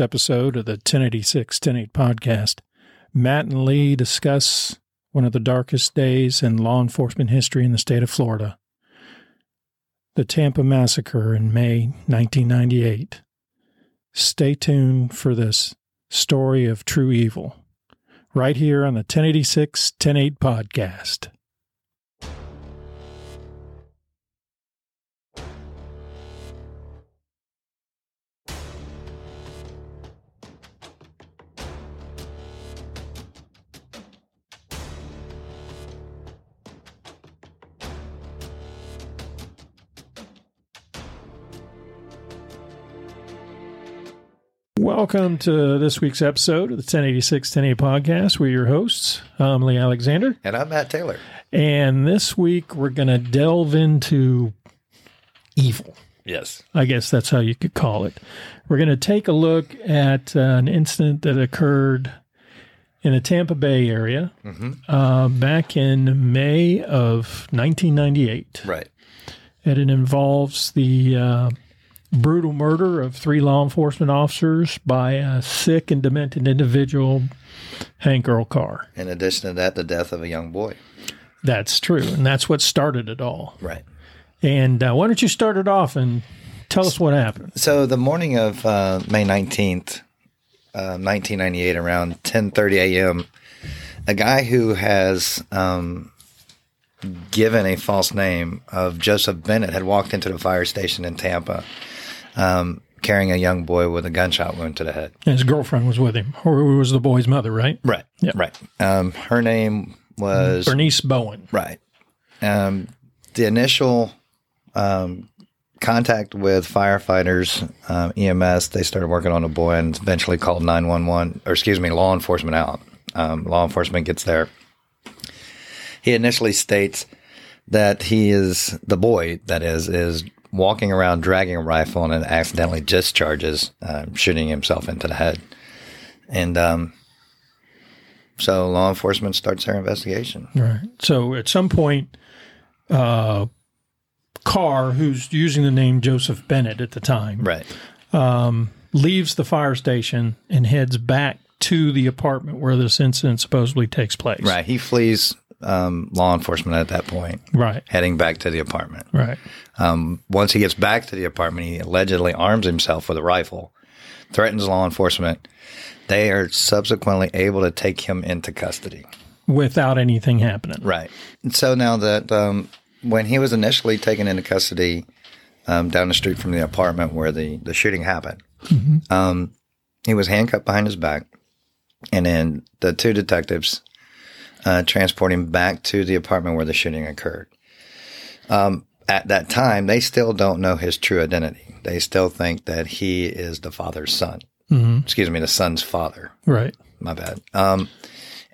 episode of the 1086 108 podcast, Matt and Lee discuss one of the darkest days in law enforcement history in the state of Florida the Tampa Massacre in May 1998. Stay tuned for this story of true evil right here on the 1086 108 podcast. Welcome to this week's episode of the 1086 1080 podcast. We're your hosts. I'm Lee Alexander. And I'm Matt Taylor. And this week we're going to delve into evil. Yes. I guess that's how you could call it. We're going to take a look at uh, an incident that occurred in the Tampa Bay area Mm-hmm. uh, back in May of 1998. Right. And it involves the uh, brutal murder of three law enforcement officers by a sick and demented individual, Hank Earl Carr. In addition to that, the death of a young boy. That's true. And that's what started it all. Right. And uh, why don't you start it off and tell us what happened? So the morning of uh, May 19th, uh, 1998, around 10:30 a.m., a guy who has um, given a false name of Joseph Bennett had walked into the fire station in Tampa, um, carrying a young boy with a gunshot wound to the head. His girlfriend was with him, or was the boy's mother, right? Right. Yeah. Right. Um, her name was Bernice Bowen. Right. Um, the initial um, contact with firefighters, um, EMS, they started working on the boy and eventually called 911, or excuse me, law enforcement out. Um, law enforcement gets there. He initially states that he is, the boy, that is, is walking around dragging a rifle and then accidentally discharges, um, shooting himself into the head. And um, so law enforcement starts their investigation. Right. So at some point, uh, Carr, who's using the name Joseph Bennett at the time, Right. um, leaves the fire station and heads back to the apartment where this incident supposedly takes place. Right. He flees um, law enforcement at that point, Right. heading back to the apartment. Right. Um, once he gets back to the apartment, he allegedly arms himself with a rifle, threatens law enforcement. They are subsequently able to take him into custody. Without anything happening. Right. And so now that um, when he was initially taken into custody um, down the street from the apartment where the, the shooting happened, um, he was handcuffed behind his back. And then the two detectives uh, transport him back to the apartment where the shooting occurred. Um, at that time, they still don't know his true identity. They still think that he is the father's son. hmm Excuse me, the son's father. Right. My bad. Um,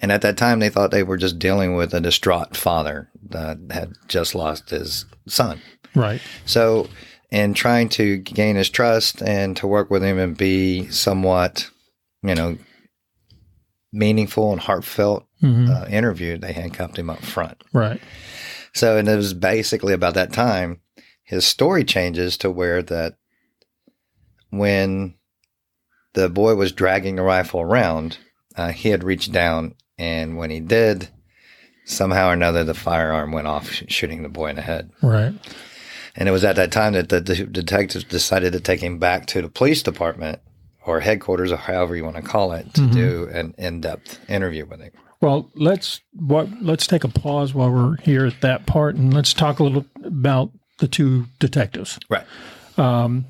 and at that time, they thought they were just dealing with a distraught father that had just lost his son. Right. So, in trying to gain his trust and to work with him and be somewhat, you know, meaningful and heartfelt hmm uh, interview, they handcuffed him up front. Right. So, and it was basically about that time, his story changes to where that when the boy was dragging the rifle around, uh, he had reached down, and when he did, somehow or another, the firearm went off, sh- shooting the boy in the head. Right. And it was at that time that the, the detectives decided to take him back to the police department or headquarters, or however you want to call it, to Mhm. do an in-depth interview with him. Well, let's what let's take a pause while we're here at that part, and let's talk a little about the two detectives. Right. Um,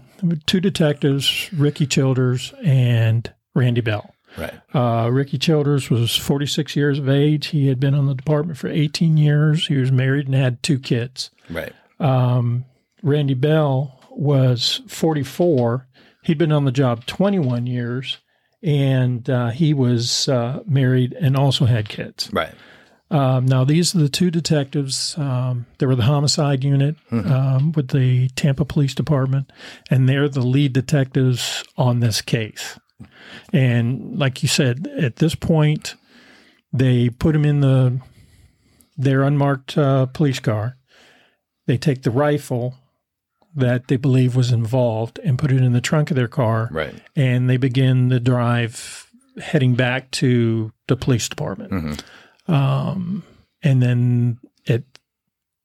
two detectives, Ricky Childers and Randy Bell. Right. Uh, Ricky Childers was 46 years of age. He had been on the department for 18 years. He was married and had two kids. Right. Um, Randy Bell was 44. He'd been on the job 21 years, and uh, he was uh, married and also had kids. Right. Um, now, these are the two detectives. Um, they were the homicide unit um, with the Tampa Police Department, and they're the lead detectives on this case. And like you said, at this point, they put him in the their unmarked uh, police car. They take the rifle that they believe was involved and put it in the trunk of their car. Right. And they begin the drive heading back to the police department. Mhm. Um, and then it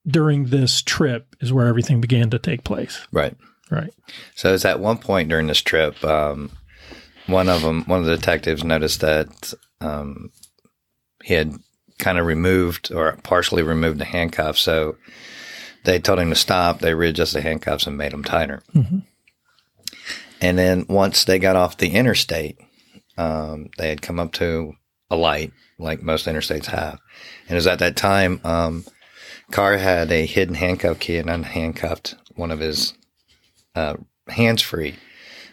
during this trip is where everything began to take place. Right. Right. So it's at one point during this trip, um, one of them, one of the detectives noticed that um, he had kind of removed or partially removed the handcuffs. So they told him to stop. They readjusted the handcuffs and made them tighter. Mhm. And then once they got off the interstate, um, they had come up to a light like most interstates have. And it was at that time, um, Carr had a hidden handcuff key and unhandcuffed one of his uh, hands free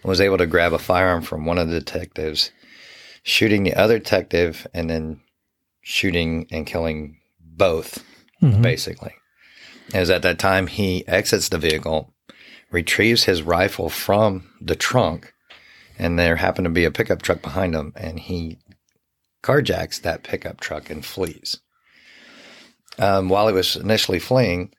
and was able to grab a firearm from one of the detectives, shooting the other detective and then shooting and killing both, Mhm. basically. As at that time, he exits the vehicle, retrieves his rifle from the trunk, and there happened to be a pickup truck behind him, and he carjacks that pickup truck and flees. Um, while he was initially fleeing,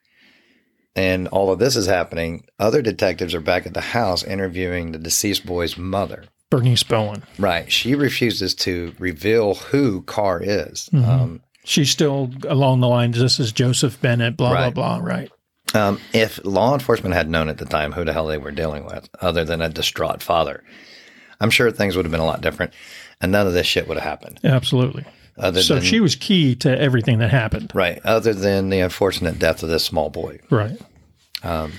and all of this is happening, other detectives are back at the house interviewing the deceased boy's mother. Bernice Bowen. Right. She refuses to reveal who Carr is. Mhm. Um, She's still along the lines. This is Joseph Bennett. Blah Right. blah blah. Right. um, if law enforcement had known at the time who the hell they were dealing with, other than a distraught father, I'm sure things would have been a lot different, and none of this shit would have happened. Absolutely. Other So than she was key to everything that happened. right, other than the unfortunate death of this small boy. Right. Um,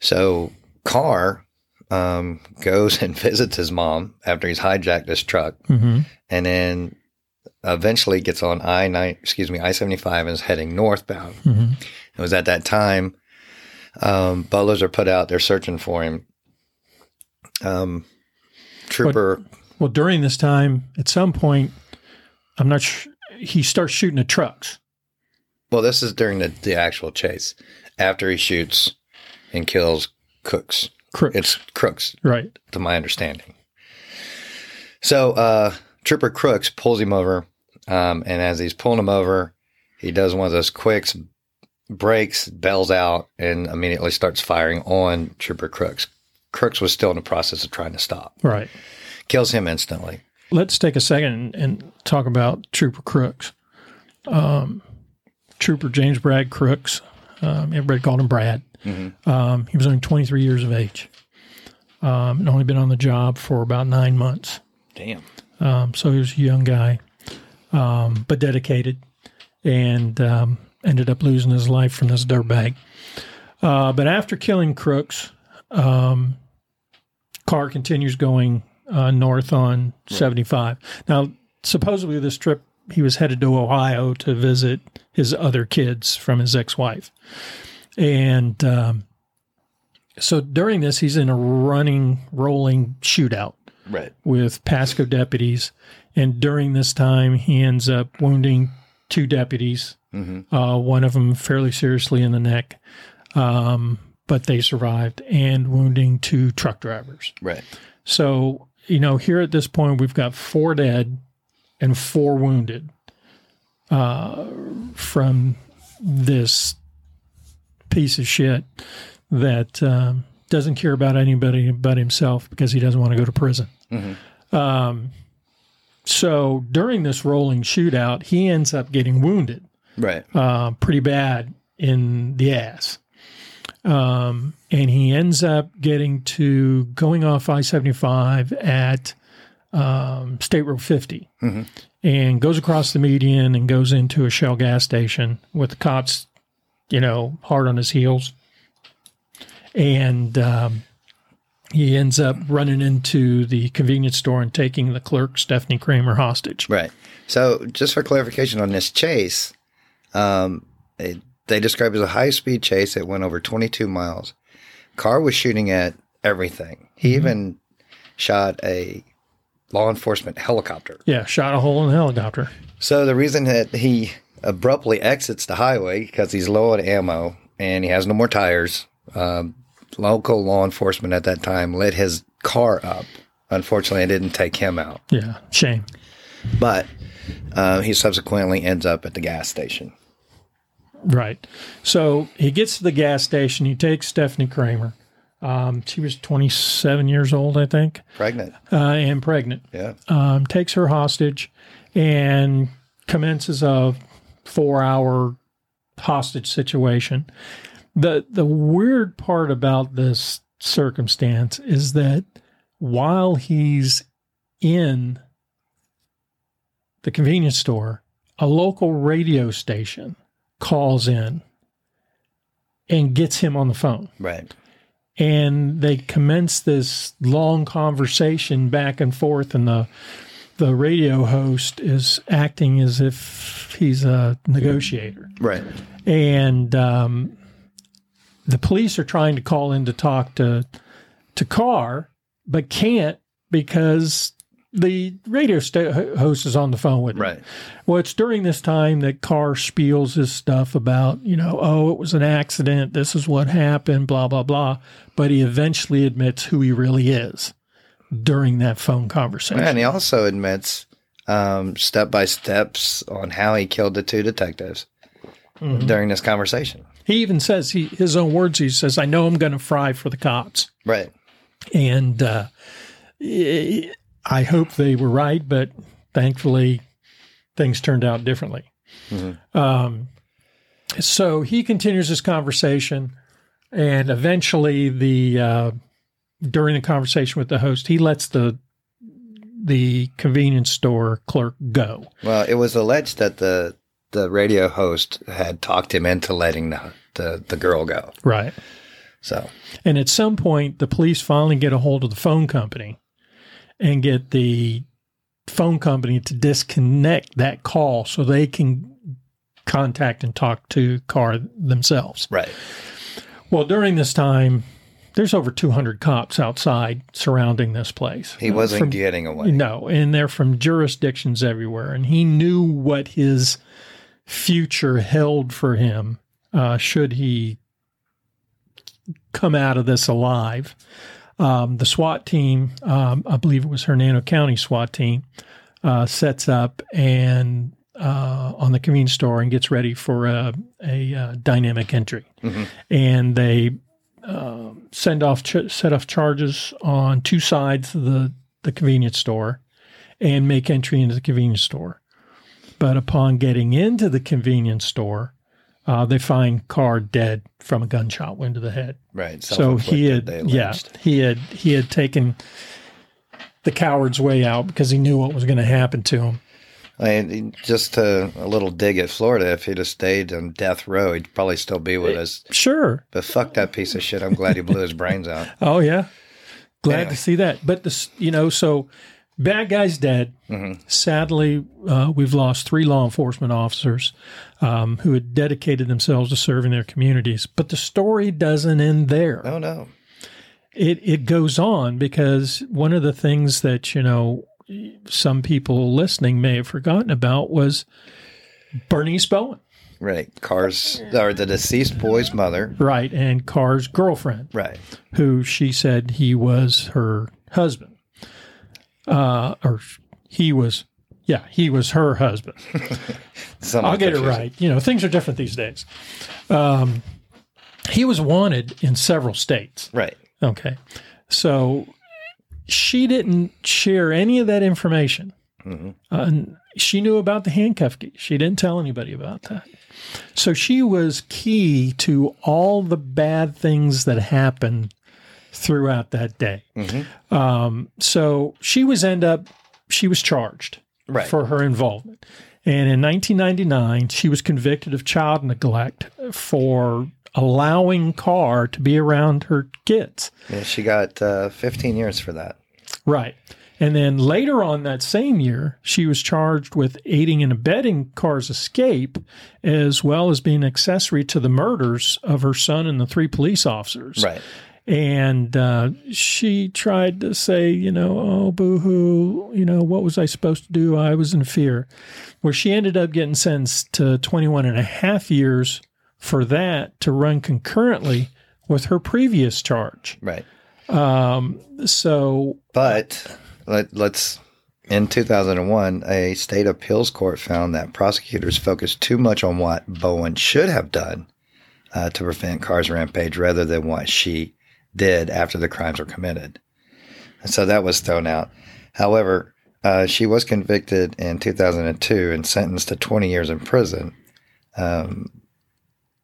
So Carr um, goes and visits his mom after he's hijacked this truck, hmm and then eventually gets on I nine, excuse me, I seventy five and is heading northbound. hmm It was at that time um, butlers are put out; they're searching for him. Um, trooper, Well, during this time, at some point, I'm not sure. He starts shooting at trucks. well, this is during the, the actual chase after he shoots and kills Cooks. Crooks. It's Crooks, right. to my understanding. So, uh, Trooper Crooks pulls him over, um, and as he's pulling him over, he does one of those quicks, breaks, bells out, and immediately starts firing on Trooper Crooks. Crooks was still in the process of trying to stop. Right. Kills him instantly. Let's take a second and talk about Trooper Crooks. Um, Trooper James Brad Crooks. Um, everybody called him Brad. Mhm. Um, he was only 23 years of age. Um, and only been on the job for about nine months. Damn. Um, so he was a young guy, um, but dedicated, and um, ended up losing his life from this dirtbag. Uh, but after killing Crooks, um, Carr continues going uh, north on 75. Now, supposedly this trip, he was headed to Ohio to visit his other kids from his ex wife. And um, so during this, he's in a running, rolling shootout Right. with Pasco deputies. And during this time, he ends up wounding two deputies, Mm-hmm. uh, one of them fairly seriously in the neck, um, but they survived, and wounding two truck drivers. Right. So, you know, here at this point, we've got four dead and four wounded uh, from this piece of shit that um, doesn't care about anybody but himself because he doesn't want to go to prison. Mhm. Um, so during this rolling shootout, he ends up getting wounded Right. uh, pretty bad in the ass. Um, and he ends up getting to going off I 75 at um, State Road 50 Mhm. and goes across the median and goes into a Shell gas station with the cops, you know, hard on his heels. And um, he ends up running into the convenience store and taking the clerk, Stephanie Kramer, hostage. Right. So, just for clarification on this chase, um, it, they described it as a high speed chase. that went over 22 miles. Carr was shooting at everything. He even shot a law enforcement helicopter. Yeah, shot a hole in the helicopter. So, the reason that he abruptly exits the highway because he's low on ammo and he has no more tires. Um, local law enforcement at that time lit his car up. Unfortunately, it didn't take him out. Yeah, shame. But uh, he subsequently ends up at the gas station. Right. So he gets to the gas station. He takes Stephanie Kramer. Um, she was 27 years old, I think, Pregnant. uh, and pregnant. Yeah. Um, takes her hostage and commences a four-hour hostage situation. The The weird part about this circumstance is that while he's in the convenience store, a local radio station calls in and gets him on the phone. Right. And they commence this long conversation back and forth, and the the radio host is acting as if he's a negotiator. Right. And um, the police are trying to call in to talk to to Carr, but can't because the radio sta- host is on the phone with him. Right. Well, it's during this time that Carr spiels his stuff about, you know, oh, it was an accident. This is what happened, blah, blah, blah. But he eventually admits who he really is during that phone conversation. And he also admits um, step by steps on how he killed the two detectives Mm-hmm. during this conversation. He even says, he his own words, he says, I know I'm going to fry for the cops. Right. And uh, I hope they were right, but thankfully things turned out differently. Um, so he continues this conversation, and eventually, the uh, during the conversation with the host, he lets the the convenience store clerk go. Well, it was alleged that the the radio host had talked him into letting the the, the girl go. Right. So And at some point, the police finally get a hold of the phone company and get the phone company to disconnect that call so they can contact and talk to Carr themselves. right. Well, during this time, there's over 200 cops outside surrounding this place. He wasn't From- getting away. no, and they're from jurisdictions everywhere. And he knew what his future held for him uh, should he come out of this alive. Um, the SWAT team, um, I believe it was Hernando County SWAT team, uh, sets up and uh, on the convenience store and gets ready for a, a, uh dynamic entry, Mhm. and they um send off ch- set off charges on two sides of the the convenience store, and make entry into the convenience store. But upon getting into the convenience store, uh, they find Carr dead from a gunshot wound to the head. Right. So he had, yeah, he had he had taken the coward's way out because he knew what was going to happen to him. And just to, a little dig at Florida. If he'd have stayed on death row, he'd probably still be with us. Sure. But fuck that piece of shit. I'm glad he blew his brains out. Oh yeah. Glad Anyway. to see that. But this, you know, so bad guy's dead. Mhm. Sadly, uh, we've lost three law enforcement officers um, who had dedicated themselves to serving their communities. But the story doesn't end there. Oh no. It it goes on because one of the things that you know some people listening may have forgotten about was Bernice Bowen, Right. Carr's or the deceased boy's mother. right, and Carr's girlfriend. Right. who she said he was her husband. Uh, or he was, yeah, he was her husband. I'll get it right. You know, things are different these days. Um, he was wanted in several states. Right. Okay. So she didn't share any of that information. Mhm. Uh, and she knew about the handcuff key. She didn't tell anybody about that. So she was key to all the bad things that happened throughout that day. Mhm. Um, so she was end up she was charged Right. for her involvement. And in 1999, she was convicted of child neglect for allowing Carr to be around her kids. Yeah, she got uh, 15 years for that. Right. And then later on that same year, she was charged with aiding and abetting Carr's escape, as well as being accessory to the murders of her son and the three police officers. Right. And uh, she tried to say, you know, oh, boo hoo, you know, what was I supposed to do? I was in fear. Where she ended up getting sentenced to 21 and a half years for that to run concurrently with her previous charge. Right. Um, so, But let, let's in 2001, a state appeals court found that prosecutors focused too much on what Bowen should have done uh, to prevent Carr's rampage rather than what she did after the crimes were committed. So that was thrown out. However, uh, she was convicted in 2002 and sentenced to 20 years in prison. Um,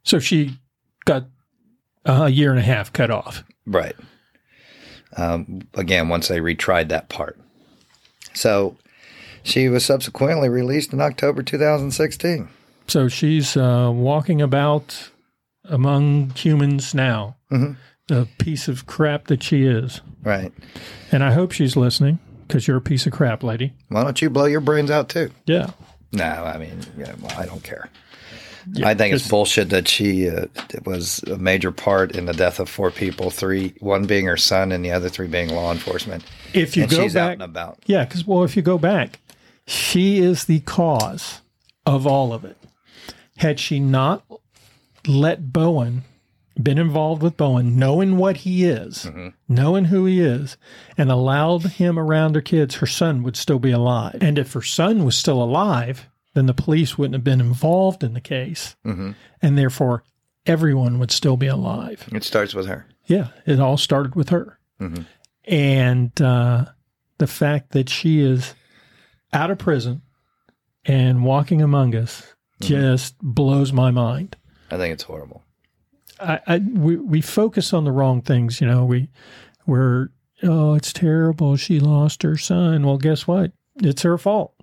So she got a year and a half cut off. Right. Um, again, once they retried that part. So she was subsequently released in October 2016. So she's uh, walking about among humans now, Mhm. The piece of crap that she is. Right. And I hope she's listening because you're a piece of crap, lady. Why don't you blow your brains out too? Yeah. No, I mean, yeah, well, I don't care. Yeah, I think it's bullshit that she uh, was a major part in the death of four people. Three, one being her son, and the other three being law enforcement. If you and go she's out back, and about. yeah, because well, if you go back, she is the cause of all of it. Had she not let Bowen been involved with Bowen, knowing what he is, Mm-hmm. knowing who he is, and allowed him around her kids, her son would still be alive. And if her son was still alive, then the police wouldn't have been involved in the case, Mhm. and therefore everyone would still be alive. It starts with her. Yeah, it all started with her. Mhm. And uh, the fact that she is out of prison and walking among us just blows my mind. I think it's horrible. I, I we, we focus on the wrong things, you know. We we're oh, it's terrible. She lost her son. Well, guess what? It's her fault.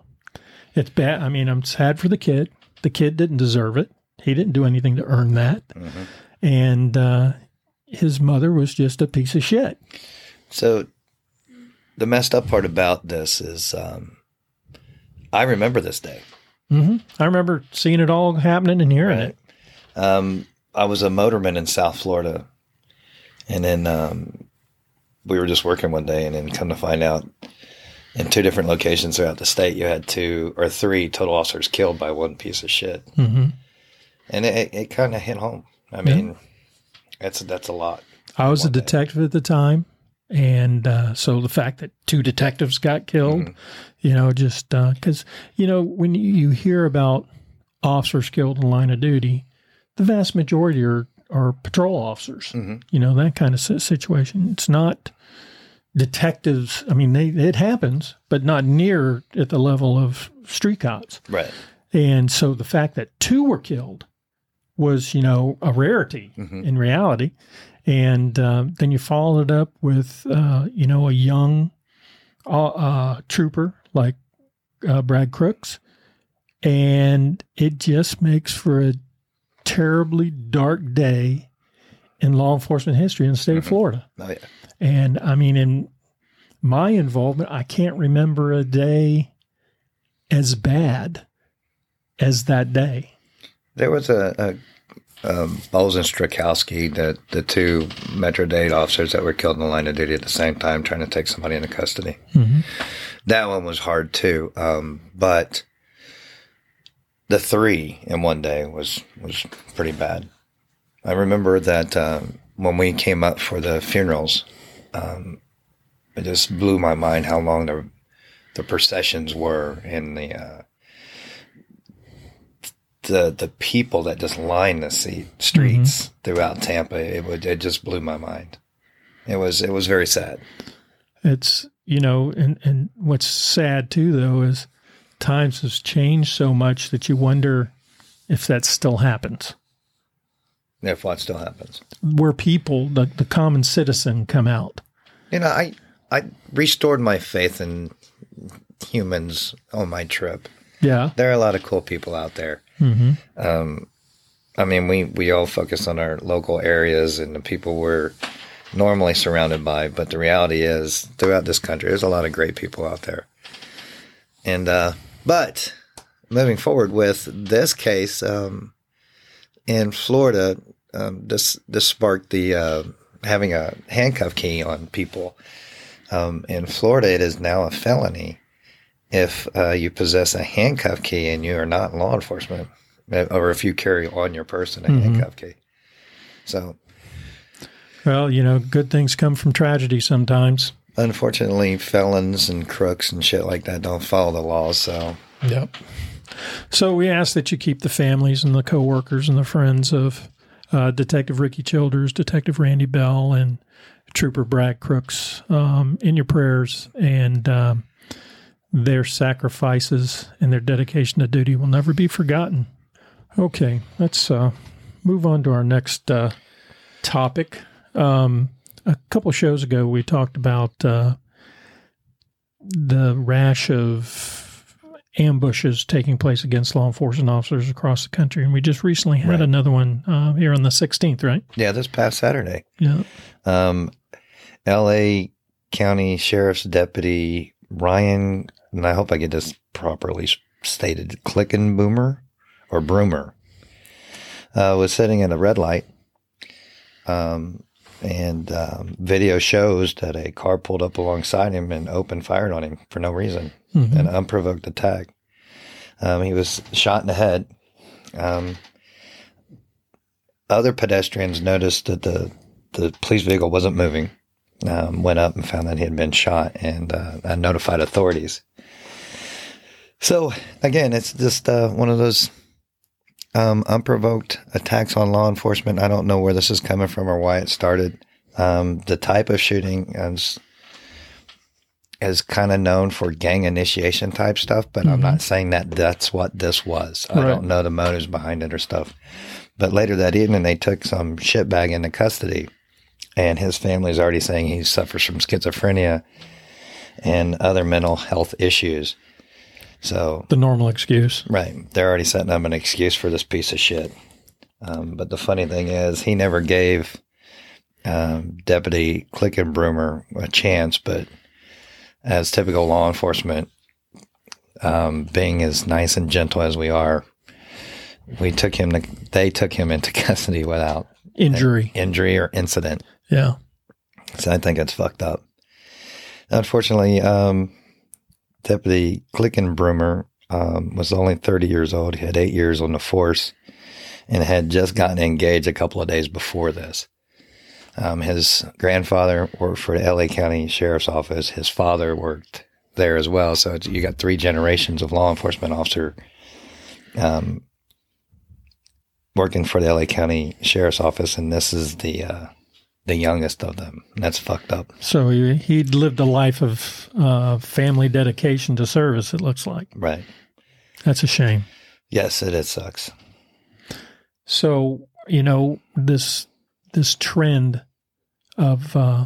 It's bad. I mean, I'm sad for the kid. The kid didn't deserve it. He didn't do anything to earn that. Mhm. And uh, his mother was just a piece of shit. So the messed up part about this is um, I remember this day. hmm I remember seeing it all happening and hearing Right. it. Um, I was a motorman in South Florida, and then um, we were just working one day, and then come to find out, in two different locations throughout the state, you had two or three total officers killed by one piece of shit, hmm and it, it kind of hit home. I mean, that's that's a lot. I was a One day. detective at the time, and uh, so the fact that two detectives got killed, Mhm. you know, just because you know when you hear about officers killed in line of duty, the vast majority are are patrol officers. Mhm. You know that kind of situation. It's not detectives. I mean, they it happens, but not near at the level of street cops. Right. And so the fact that two were killed was, you know, a rarity Mhm. in reality. And uh, then you followed it up with, uh, you know, a young uh, uh, trooper like uh, Brad Crooks. And it just makes for a terribly dark day in law enforcement history in the state of Florida. Oh yeah. And I mean, in my involvement, I can't remember a day as bad as that day. There was a, a um, Bowles and Strakowski, the the two Metro Dade officers that were killed in the line of duty at the same time, trying to take somebody into custody. Mm-hmm. That one was hard too, um, but the three in one day was was pretty bad. I remember that um, when we came up for the funerals, um, it just blew my mind how long the the processions were and the uh, the the people that just lined the seat, streets throughout Tampa. It would it just blew my mind. It was it was very sad. It's, you know, and, and what's sad too, though, is times has changed so much that you wonder if that still happens. If what still happens. Where people, the, the common citizen, come out. You know, I I restored my faith in humans on my trip. Yeah. There are a lot of cool people out there. hmm Um, I mean, we we all focus on our local areas and the people we're normally surrounded by, but the reality is, throughout this country, there's a lot of great people out there. And uh, but moving forward with this case um, in Florida, um, this this sparked the uh, having a handcuff key on people. Um, in Florida, it is now a felony if uh, you possess a handcuff key and you are not in law enforcement, uh, or if you carry on your person a Mhm. handcuff key. So Well, you know, good things come from tragedy sometimes. Unfortunately, felons and crooks and shit like that don't follow the laws. So, Yep. So we ask that you keep the families and the coworkers and the friends of uh, Detective Ricky Childers, Detective Randy Bell, and Trooper Brad Crooks um, in your prayers, and um, their sacrifices and their dedication to duty will never be forgotten. Okay, let's uh, move on to our next uh, topic. Um, a couple shows ago, we talked about uh, the rash of ambushes taking place against law enforcement officers across the country. And we just recently had Right. another one uh, here on the 16th, right? yeah, this past Saturday, Yeah. um, L.A. County Sheriff's Deputy Ryan, and I hope I get this properly stated, Clicken Boomer or Broomer, uh, was sitting in a red light. Um, and um, video shows that a car pulled up alongside him and opened fired on him for no reason, Mhm. an unprovoked attack. Um, he was shot in the head. Um, other pedestrians noticed that the the police vehicle wasn't moving. Um, went up and found that he had been shot and uh, notified authorities. So again, it's just uh, one of those um, unprovoked attacks on law enforcement. I don't know where this is coming from or why it started. Um, the type of shooting is is kind of known for gang initiation type stuff, but I'm not saying that that's what this was. I Right. don't know the motives behind it or stuff. But later that evening, they took some shitbag into custody, and his family's already saying he suffers from schizophrenia and other mental health issues. So The normal excuse. Right. They're already setting up an excuse for this piece of shit. Um, but the funny thing is, he never gave um, Deputy Clinkunbroomer a chance. But as typical law enforcement, um, being as nice and gentle as we are, we took him. To, they took him into custody without Injury. injury or incident. Yeah. So I think it's fucked up. Unfortunately, um, Deputy Clinkunbroomer um, was only 30 years old. He had eight years on the force and had just gotten engaged a couple of days before this. Um, his grandfather worked for the LA County Sheriff's Office. His father worked there as well. So you got three generations of law enforcement officer um, working for the LA County Sheriff's Office, and this is the uh, the youngest of them. That's fucked up. So he, he'd lived a life of uh, family dedication to service, it looks like. Right. That's a shame. Yes, it, it sucks. So, you know, this this trend of uh,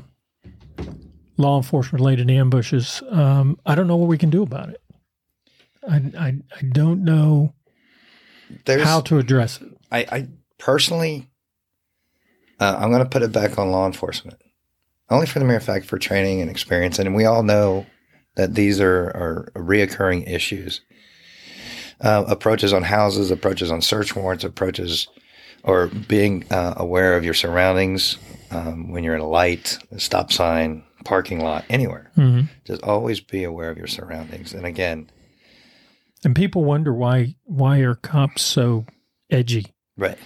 law enforcement related ambushes, um, I don't know what we can do about it. I, I, I don't know There's how to address it. I, I personally, uh, I'm going to put it back on law enforcement, only for the mere fact for training and experience, and we all know that these are are reoccurring issues. Uh, approaches on houses, approaches on search warrants, approaches, or being uh, aware of your surroundings um, when you're at a light, a stop sign, parking lot, anywhere. hmm Just always be aware of your surroundings. And again, And people wonder why why are cops so edgy? right,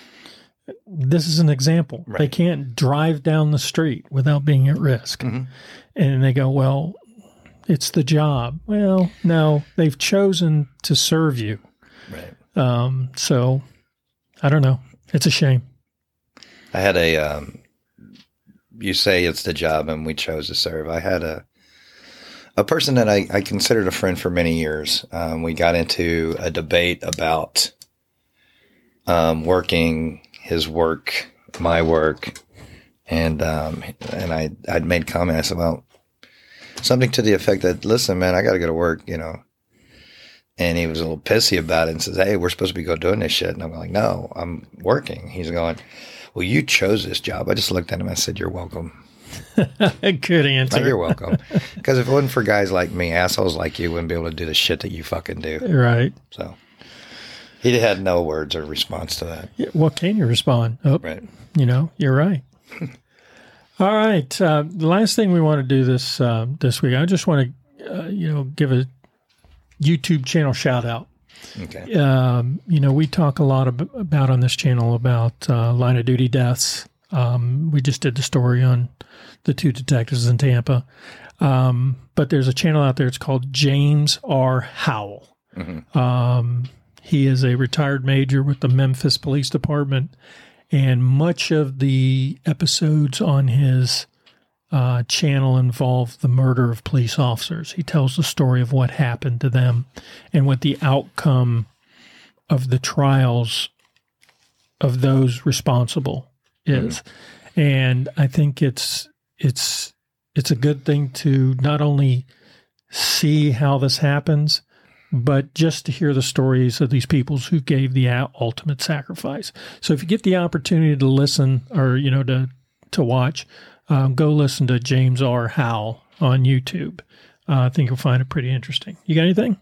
This is an example. They can't drive down the street without being at risk. Mhm. And they go, well, it's the job. Well, no, they've chosen to serve you. right. Um, so I don't know. It's a shame. I had a. Um, you say it's the job, and we chose to serve. I had a a person that I, I considered a friend for many years. Um, we got into a debate about um, working, his work, my work, and um, and I I'd made comment. I said, well, something to the effect that, listen, man, I got to go to work, you know. And he was a little pissy about it and says, Hey, we're supposed to be go doing this shit. And I'm like, No, I'm working. He's going, Well, you chose this job. I just looked at him. I said, You're welcome. Good answer. Like, You're welcome. Because if it wasn't for guys like me, assholes like you wouldn't be able to do the shit that you fucking do. Right. So he had no words or response to that. Yeah, What can you respond? Oh, Right. you know, you're right. All right. Uh, the last thing we want to do this uh, this week, I just want to, uh, you know, give a YouTube channel shout out. Okay. Um, you know, we talk a lot ab- about on this channel about uh, line of duty deaths. Um, we just did the story on the two detectives in Tampa. Um, but there's a channel out there. It's called James R. Howell. Um, he is a retired major with the Memphis Police Department, and much of the episodes on his uh, channel involve the murder of police officers. He tells the story of what happened to them and what the outcome of the trials of those responsible is. And I think it's it's it's a good thing to not only see how this happens, but just to hear the stories of these peoples who gave the ultimate sacrifice. So if you get the opportunity to listen or you know to to watch, um, go listen to James R. Howell on YouTube. Uh, I think you'll find it pretty interesting. You got anything?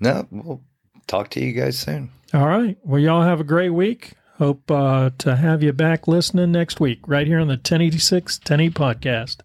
No, we'll talk to you guys soon. All right. Well, y'all have a great week. Hope uh, to have you back listening next week, right here on the 1086 1080 podcast.